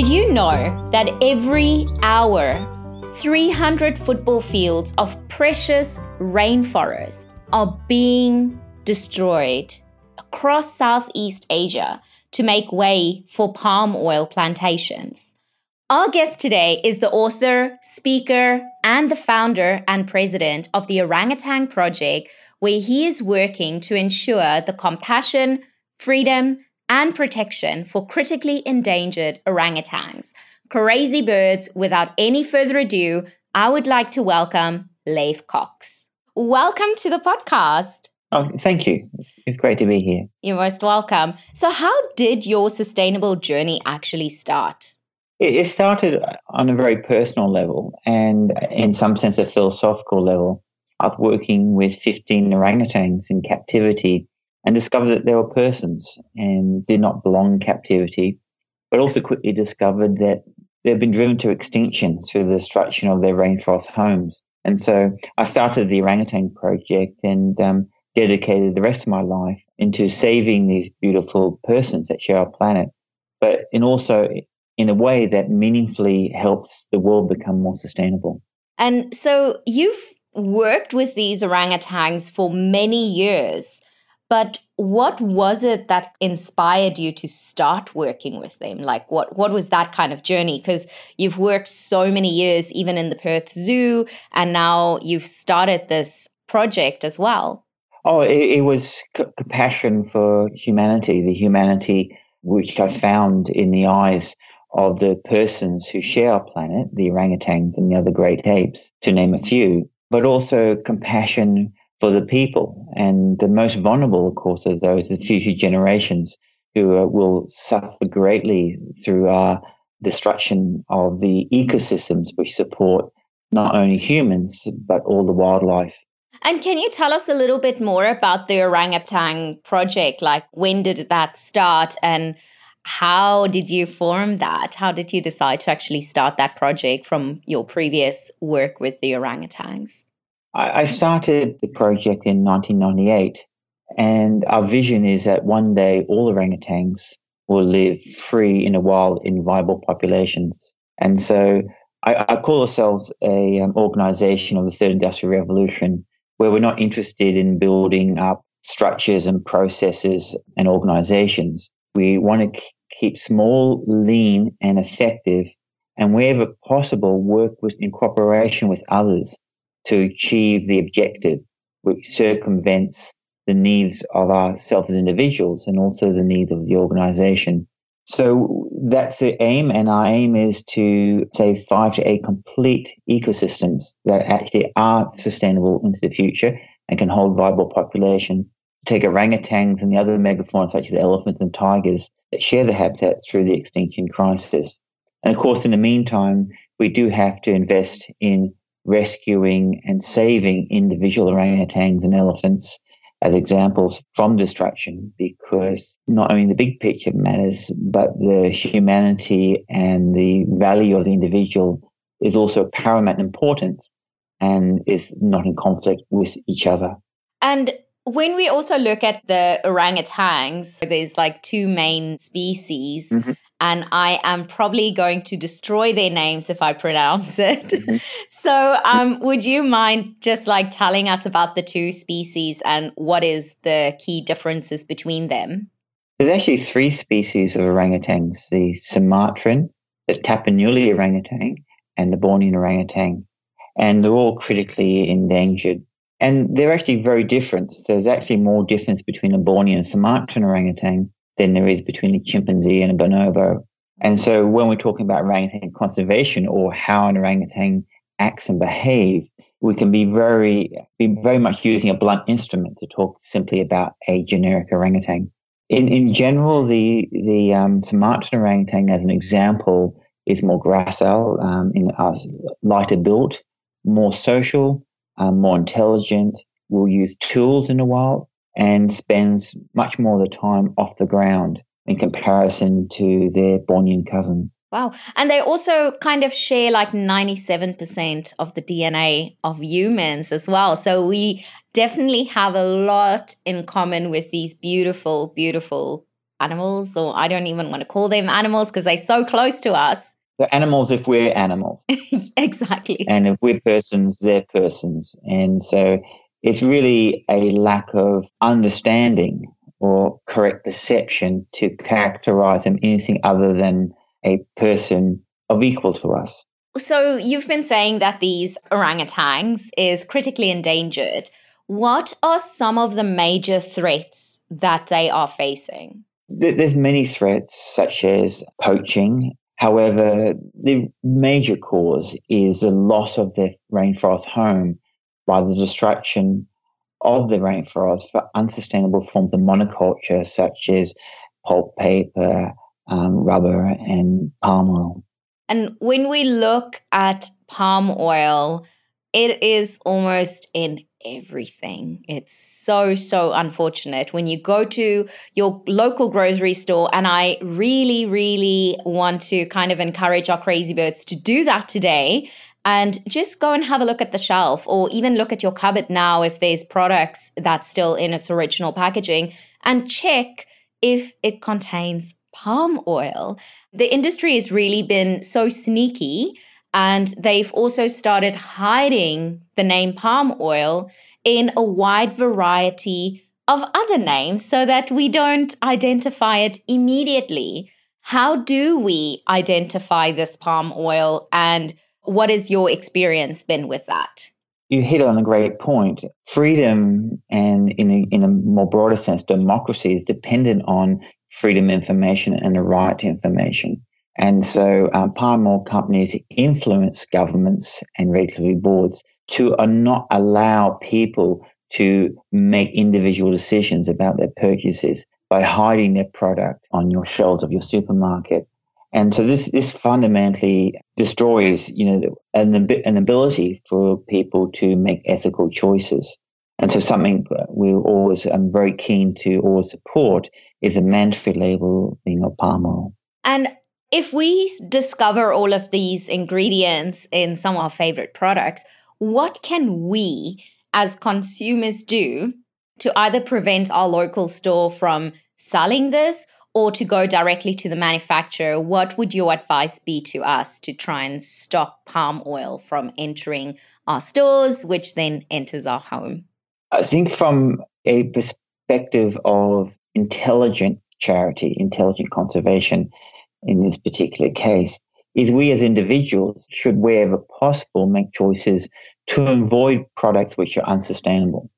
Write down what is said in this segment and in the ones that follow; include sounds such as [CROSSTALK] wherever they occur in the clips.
Did you know that every hour, 300 football fields of precious rainforest are being destroyed across Southeast Asia to make way for palm oil plantations? Our guest today is the author, speaker, and the founder and president of the Orangutan Project, where he is working to ensure the compassion, freedom, and protection for critically endangered orangutans. Crazy birds, without any further ado, I would like to welcome Leif Cocks. Welcome to the podcast. Oh, thank you. It's great to be here. You're most welcome. So, how did your sustainable journey actually start? It started on a very personal level and, in some sense, a philosophical level of working with 15 orangutans in captivity and discovered that they were persons and did not belong in captivity, but also quickly discovered that they've been driven to extinction through the destruction of their rainforest homes. And so I started the Orangutan Project and um, dedicated the rest of my life into saving these beautiful persons that share our planet, but in also in a way that meaningfully helps the world become more sustainable. And so you've worked with these orangutans for many years. But what was it that inspired you to start working with them? Like what what was that kind of journey? Because you've worked so many years even in the Perth Zoo and now you've started this project as well. Oh, it, it was c- compassion for humanity, the humanity which I found in the eyes of the persons who share our planet, the orangutans and the other great apes, to name a few but also compassion for the people. And the most vulnerable, of course, are those the future generations who uh, will suffer greatly through our destruction of the ecosystems which support not only humans, but all the wildlife. And can you tell us a little bit more about the orangutan project? Like, when did that start and how did you form that? How did you decide to actually start that project from your previous work with the orangutans? I started the project in 1998, and our vision is that one day all orangutans will live free in the wild in viable populations. And so I, I call ourselves a um, organization of the third industrial revolution, where we're not interested in building up structures and processes and organizations. We want to keep small, lean, and effective, and wherever possible, work with, in cooperation with others to achieve the objective, which circumvents the needs of ourselves as individuals and also the needs of the organization. So that's the aim, and our aim is to save five to eight complete ecosystems that actually are sustainable into the future and can hold viable populations. Take orangutans and the other megafauna such as elephants and tigers that share the habitat through the extinction crisis. And of course, in the meantime, we do have to invest in rescuing and saving individual orangutans and elephants as examples from destruction because not only the big picture matters, but the humanity and the value of the individual is also paramount importance and is not in conflict with each other. And when we also look at the orangutans, there's like two main species. Mm-hmm. And I am probably going to destroy their names if I pronounce it. Mm-hmm. [LAUGHS] so, um, would you mind just like telling us about the two species and what is the key differences between them? There's actually three species of orangutans the Sumatran, the Tapanuli orangutan, and the Bornean orangutan. And they're all critically endangered. And they're actually very different. So there's actually more difference between a Bornean and Sumatran orangutan than there is between a chimpanzee and a bonobo. And so when we're talking about orangutan conservation or how an orangutan acts and behaves, we can be very be very much using a blunt instrument to talk simply about a generic orangutan. In in general, the the um, Sumatran orangutan, as an example, is more gracile, um, in uh, lighter built, more social, um, more intelligent. Will use tools in the wild and spends much more of the time off the ground in comparison to their Bornean cousins. Wow. And they also kind of share like 97% of the DNA of humans as well. So we definitely have a lot in common with these beautiful, beautiful animals, or I don't even want to call them animals because they're so close to us. They're animals if we're animals. [LAUGHS] exactly. And if we're persons, they're persons. And so it's really a lack of understanding or correct perception to characterize them anything other than a person of equal to us. So you've been saying that these orangutans is critically endangered. What are some of the major threats that they are facing? There's many threats, such as poaching. However, the major cause is the loss of their rainforest home by the destruction of the rainforest for unsustainable forms of monoculture, such as pulp paper, um, rubber, and palm oil. And when we look at palm oil, it is almost in everything. It's so, so unfortunate when you go to your local grocery store. And I really, really want to kind of encourage our crazy birds to do that today and just go and have a look at the shelf or even look at your cupboard now if there's products that's still in its original packaging and check if it contains palm oil. The industry has really been so sneaky and they've also started hiding the name palm oil in a wide variety of other names so that we don't identify it immediately. How do we identify this palm oil and what has your experience been with that? You hit on a great point. Freedom and, in a, in a more broader sense, democracy is dependent on freedom information and the right to information. And so uh, palm companies influence governments and regulatory boards to uh, not allow people to make individual decisions about their purchases by hiding their product on your shelves of your supermarket. And so this this fundamentally destroys, you know, an, an ability for people to make ethical choices. And so something we always I'm very keen to always support is a mandatory labeling of palm oil. And if we discover all of these ingredients in some of our favorite products, what can we as consumers do to either prevent our local store from selling this or to go directly to the manufacturer, what would your advice be to us to try and stop palm oil from entering our stores, which then enters our home? I think from a perspective of intelligent charity, intelligent conservation in this particular case, is we as individuals should, wherever possible, make choices to avoid products which are unsustainable.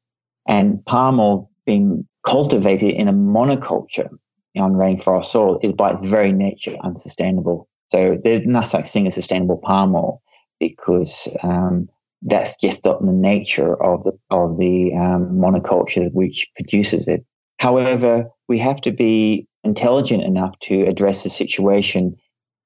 And palm oil being cultivated in a monoculture on rainforest soil is by its very nature unsustainable. So there's no such thing as sustainable palm oil because um, that's just not the nature of the of the um, monoculture which produces it. However, we have to be intelligent enough to address the situation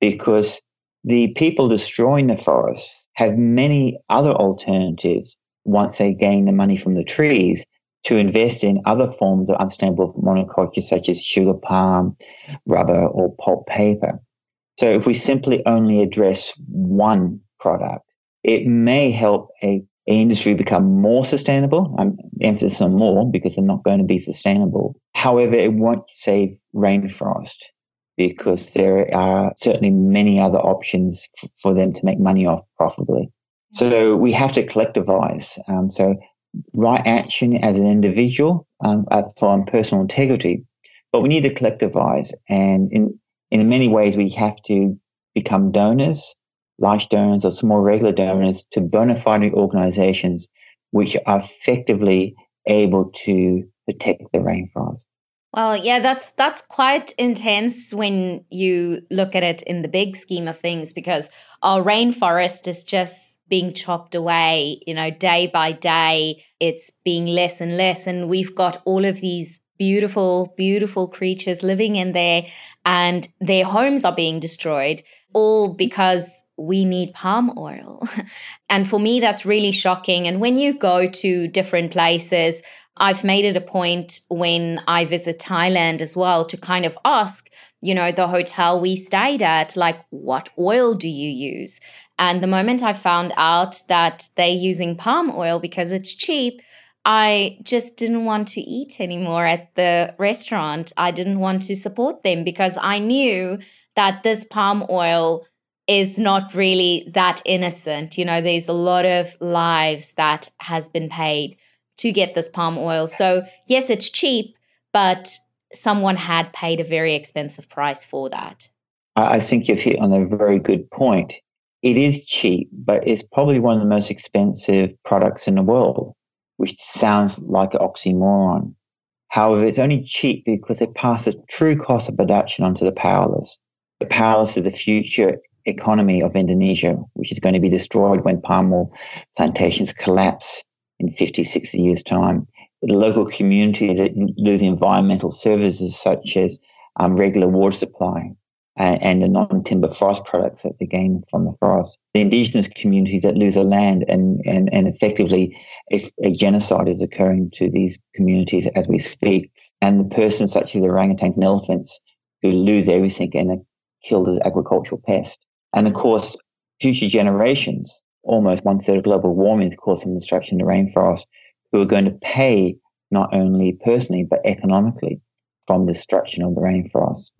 because the people destroying the forest have many other alternatives once they gain the money from the trees to invest in other forms of unsustainable monoculture such as sugar palm, rubber, or pulp paper. So if we simply only address one product, it may help a, a industry become more sustainable. I'm emphasis on more because they're not going to be sustainable. However, it won't save rainforest because there are certainly many other options for them to make money off profitably. So we have to collectivize. Um, so right action as an individual um, for personal integrity, but we need to collectivize. And in, in many ways, we have to become donors, large donors or small regular donors to bona fide organizations which are effectively able to protect the rainforest. Well, yeah, that's that's quite intense when you look at it in the big scheme of things because our rainforest is just being chopped away, you know, day by day. It's being less and less. And we've got all of these beautiful, beautiful creatures living in there and their homes are being destroyed, all because we need palm oil. [LAUGHS] and for me, that's really shocking. And when you go to different places, I've made it a point when I visit Thailand as well to kind of ask, you know, the hotel we stayed at, like, what oil do you use? And the moment I found out that they're using palm oil because it's cheap, I just didn't want to eat anymore at the restaurant. I didn't want to support them because I knew that this palm oil is not really that innocent. You know, there's a lot of lives that has been paid to get this palm oil. So, yes, it's cheap, but someone had paid a very expensive price for that. I think you've hit on a very good point. It is cheap, but it's probably one of the most expensive products in the world which sounds like an oxymoron. However, it's only cheap because it passes true cost of production onto the powerless. The powerless is the future economy of Indonesia, which is going to be destroyed when palm oil plantations collapse in 50, 60 years' time. The local community that lose environmental services such as um, regular water supply, and the non-timber forest products that they gain from the forest. The indigenous communities that lose their land and, and, and effectively if a genocide is occurring to these communities as we speak. And the persons such as the orangutans and elephants who lose everything and are killed as agricultural pest. And of course, future generations, almost one third of global warming is from destruction the rainforest, who are going to pay not only personally but economically from the destruction of the rainforest.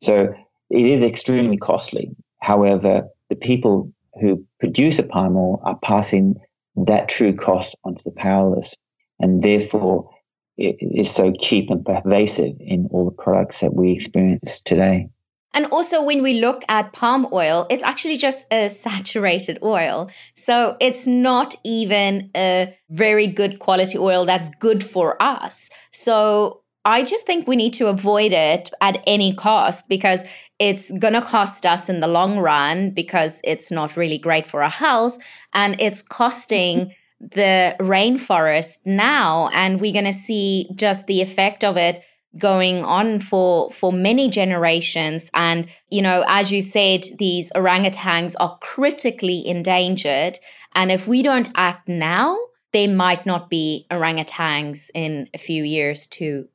So it is extremely costly. However, the people who produce a palm oil are passing that true cost onto the powerless. And therefore, it is so cheap and pervasive in all the products that we experience today. And also, when we look at palm oil, it's actually just a [LAUGHS] saturated oil. So it's not even a very good quality oil that's good for us. So I just think we need to avoid it at any cost because it's going to cost us in the long run because it's not really great for our health and it's costing [LAUGHS] the rainforest now and we're going to see just the effect of it going on for for many generations. And you know as you said these orangutans are critically endangered and if we don't act now they might not be orangutans in a few years to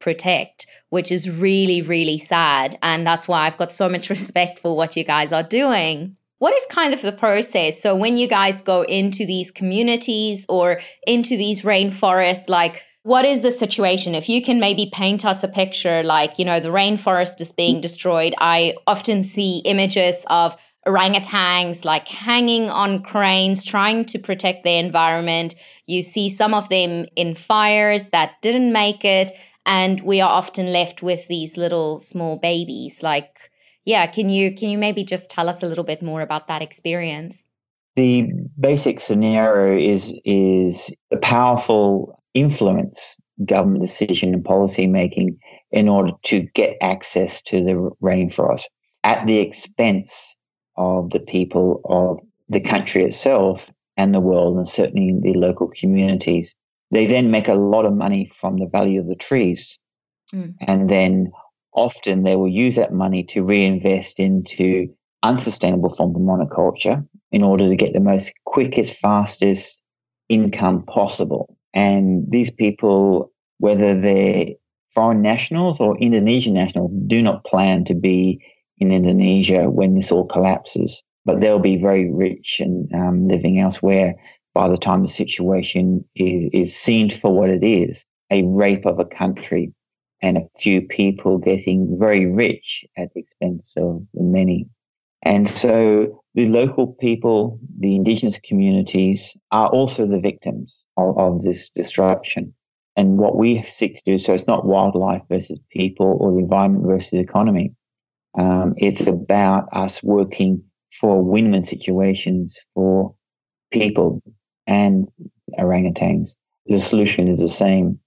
protect, which is really, really sad. And that's why I've got so much [LAUGHS] respect for what you guys are doing. What is kind of the process? So, when you guys go into these communities or into these rainforests, like, what is the situation? If you can maybe paint us a picture, like, you know, the rainforest is being destroyed. I often see images of orangutans like hanging on cranes trying to protect their environment. You see some of them in fires that didn't make it and we are often left with these little small babies. Like yeah can you can you maybe just tell us a little bit more about that experience? The basic scenario is is a powerful influence government decision and policy making in order to get access to the rainforest at the expense of the people of the country itself and the world and certainly the local communities they then make a lot of money from the value of the trees. Mm. And then often they will use that money to reinvest into unsustainable forms of monoculture in order to get the most quickest, fastest income possible. And these people, whether they're foreign nationals or Indonesian nationals, do not plan to be in Indonesia when this all collapses. But they'll be very rich and um, living elsewhere by the time the situation is, is seen for what it is a rape of a country and a few people getting very rich at the expense of the many. And so the local people, the indigenous communities are also the victims of, of this destruction. And what we seek to do, so it's not wildlife versus people or the environment versus economy. Um, it's about us working for win-win situations for people and orangutans. The solution is the same.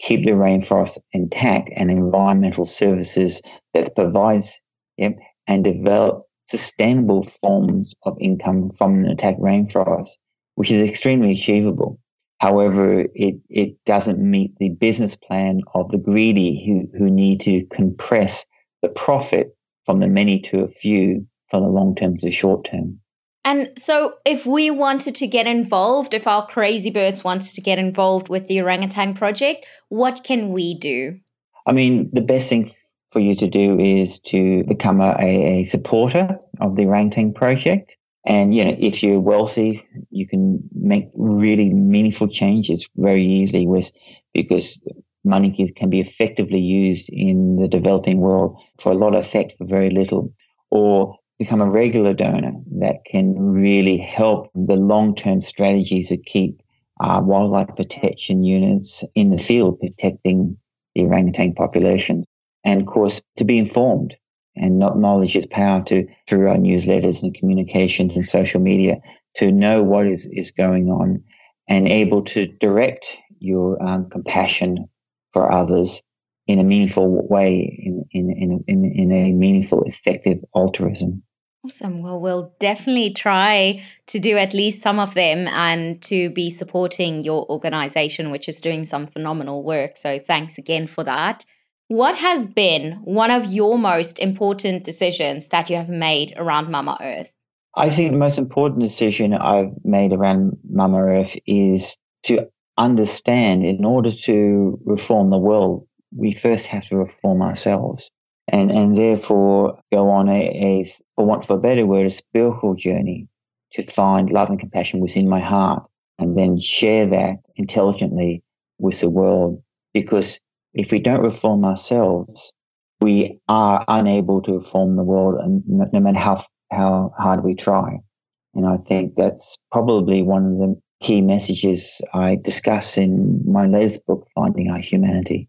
Keep the rainforest intact and environmental services that provides yep, and develop sustainable forms of income from an intact rainforest, which is extremely achievable. However, it, it doesn't meet the business plan of the greedy who, who need to compress the profit from the many to a few from the long term to the short term. And so, if we wanted to get involved, if our crazy birds wanted to get involved with the orangutan project, what can we do? I mean, the best thing for you to do is to become a, a supporter of the orangutan project. And, you know, if you're wealthy, you can make really meaningful changes very easily with, because money can be effectively used in the developing world for a lot of effect for very little. Or become a regular donor that can really help the long-term strategies that keep uh, wildlife protection units in the field protecting the orangutan populations. And of course, to be informed and not knowledge is power to through our newsletters and communications and social media to know what is, is going on and able to direct your um, compassion for others in a meaningful way, in, in, in, in, in a meaningful, effective altruism. Awesome. Well, we'll definitely try to do at least some of them and to be supporting your organization, which is doing some phenomenal work. So thanks again for that. What has been one of your most important decisions that you have made around Mama Earth? I think the most important decision I've made around Mama Earth is to understand in order to reform the world, we first have to reform ourselves and and therefore go on a, a for want of a better word, a spiritual journey to find love and compassion within my heart, and then share that intelligently with the world. Because if we don't reform ourselves, we are unable to reform the world, and no matter how how hard we try. And I think that's probably one of the key messages I discuss in my latest book, Finding Our Humanity.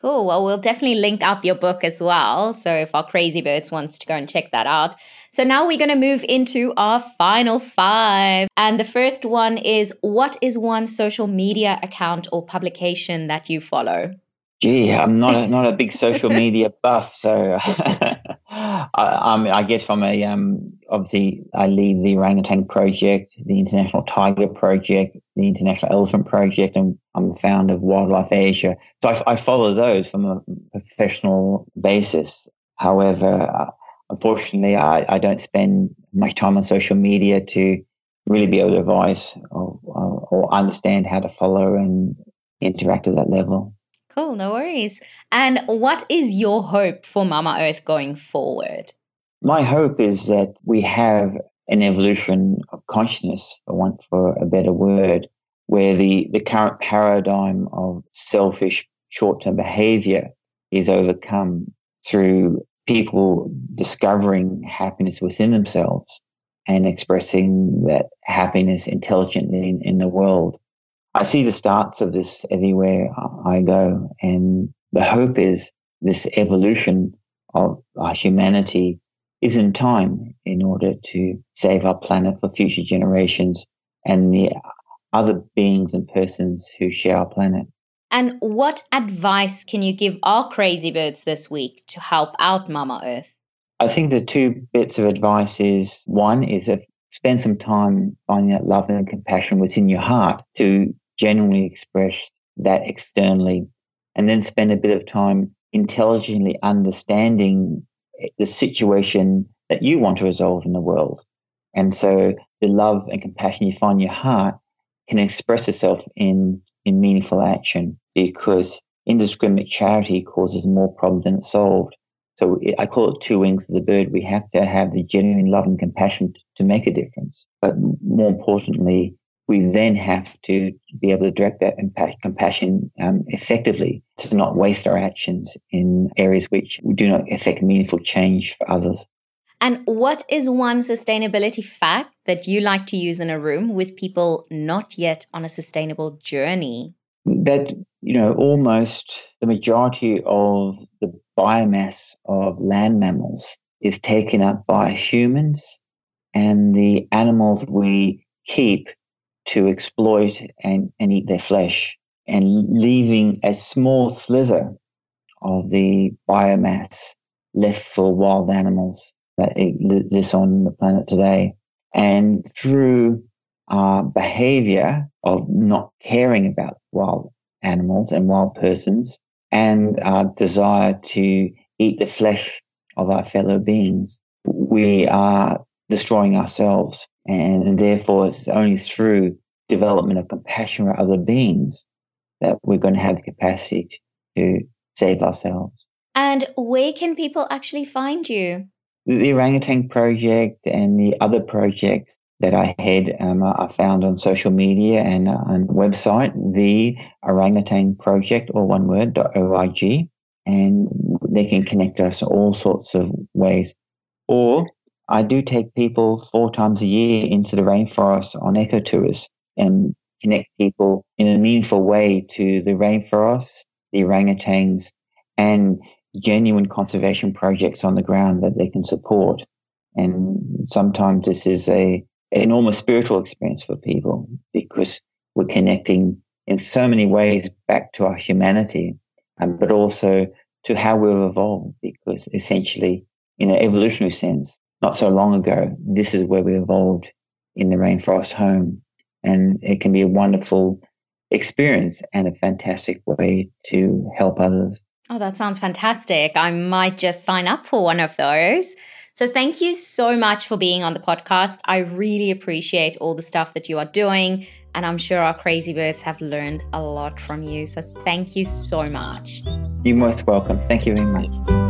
Cool. Well, we'll definitely link up your book as well. So if our crazy birds wants to go and check that out. So now we're going to move into our final five. And the first one is what is one social media account or publication that you follow? Gee, I'm not a, not a big social [LAUGHS] media buff, so [LAUGHS] I, I'm, I guess from a um, obviously I lead the orangutan project, the International Tiger Project, the International Elephant Project, and I'm the founder of Wildlife Asia. So I, I follow those from a professional basis. However, uh, unfortunately, I, I don't spend much time on social media to really be able to advise or, or, or understand how to follow and interact at that level. Cool, no worries. And what is your hope for Mama Earth going forward? My hope is that we have an evolution of consciousness, for want for a better word, where the, the current paradigm of selfish short term behavior is overcome through people discovering happiness within themselves and expressing that happiness intelligently in, in the world. I see the starts of this everywhere I go. And the hope is this evolution of our humanity is in time in order to save our planet for future generations and the other beings and persons who share our planet. And what advice can you give our crazy birds this week to help out Mama Earth? I think the two bits of advice is one is that spend some time finding that love and compassion within your heart to genuinely express that externally, and then spend a bit of time intelligently understanding the situation that you want to resolve in the world. And so the love and compassion you find in your heart can express itself in, in meaningful action because indiscriminate charity causes more problems than it solved. So I call it two wings of the bird. We have to have the genuine love and compassion to make a difference. But more importantly, we then have to be able to direct that impact, compassion um, effectively to not waste our actions in areas which do not affect meaningful change for others. And what is one sustainability fact that you like to use in a room with people not yet on a sustainable journey? That, you know, almost the majority of the biomass of land mammals is taken up by humans and the animals we keep to exploit and, and eat their flesh and leaving a small slither of the biomass left for wild animals that exist on the planet today. And through our behavior of not caring about wild animals and wild persons and our desire to eat the flesh of our fellow beings. We are destroying ourselves. And, therefore, it's only through development of compassion for other beings that we're going to have the capacity to save ourselves. And where can people actually find you? The Orangutan Project and the other projects that I head um, are found on social media and uh, on website, the Orangutan Project, or one word, .org. And they can connect us all sorts of ways. Or I do take people four times a year into the rainforest on eco tours and connect people in a meaningful way to the rainforest, the orangutans, and genuine conservation projects on the ground that they can support. And sometimes this is a enormous spiritual experience for people because we're connecting in so many ways back to our humanity, um, but also to how we've evolved. Because essentially, in an evolutionary sense, not so long ago, this is where we evolved in the rainforest home, and it can be a wonderful experience and a fantastic way to help others. Oh, that sounds fantastic. I might just sign up for one of those. So, thank you so much for being on the podcast. I really appreciate all the stuff that you are doing. And I'm sure our crazy birds have learned a lot from you. So, thank you so much. You're most welcome. Thank you very much.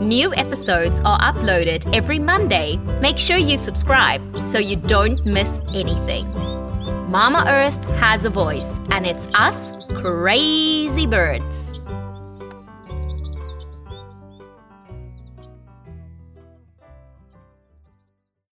New episodes are uploaded every Monday. Make sure you subscribe so you don't miss anything. Mama Earth has a voice, and it's us, crazy birds.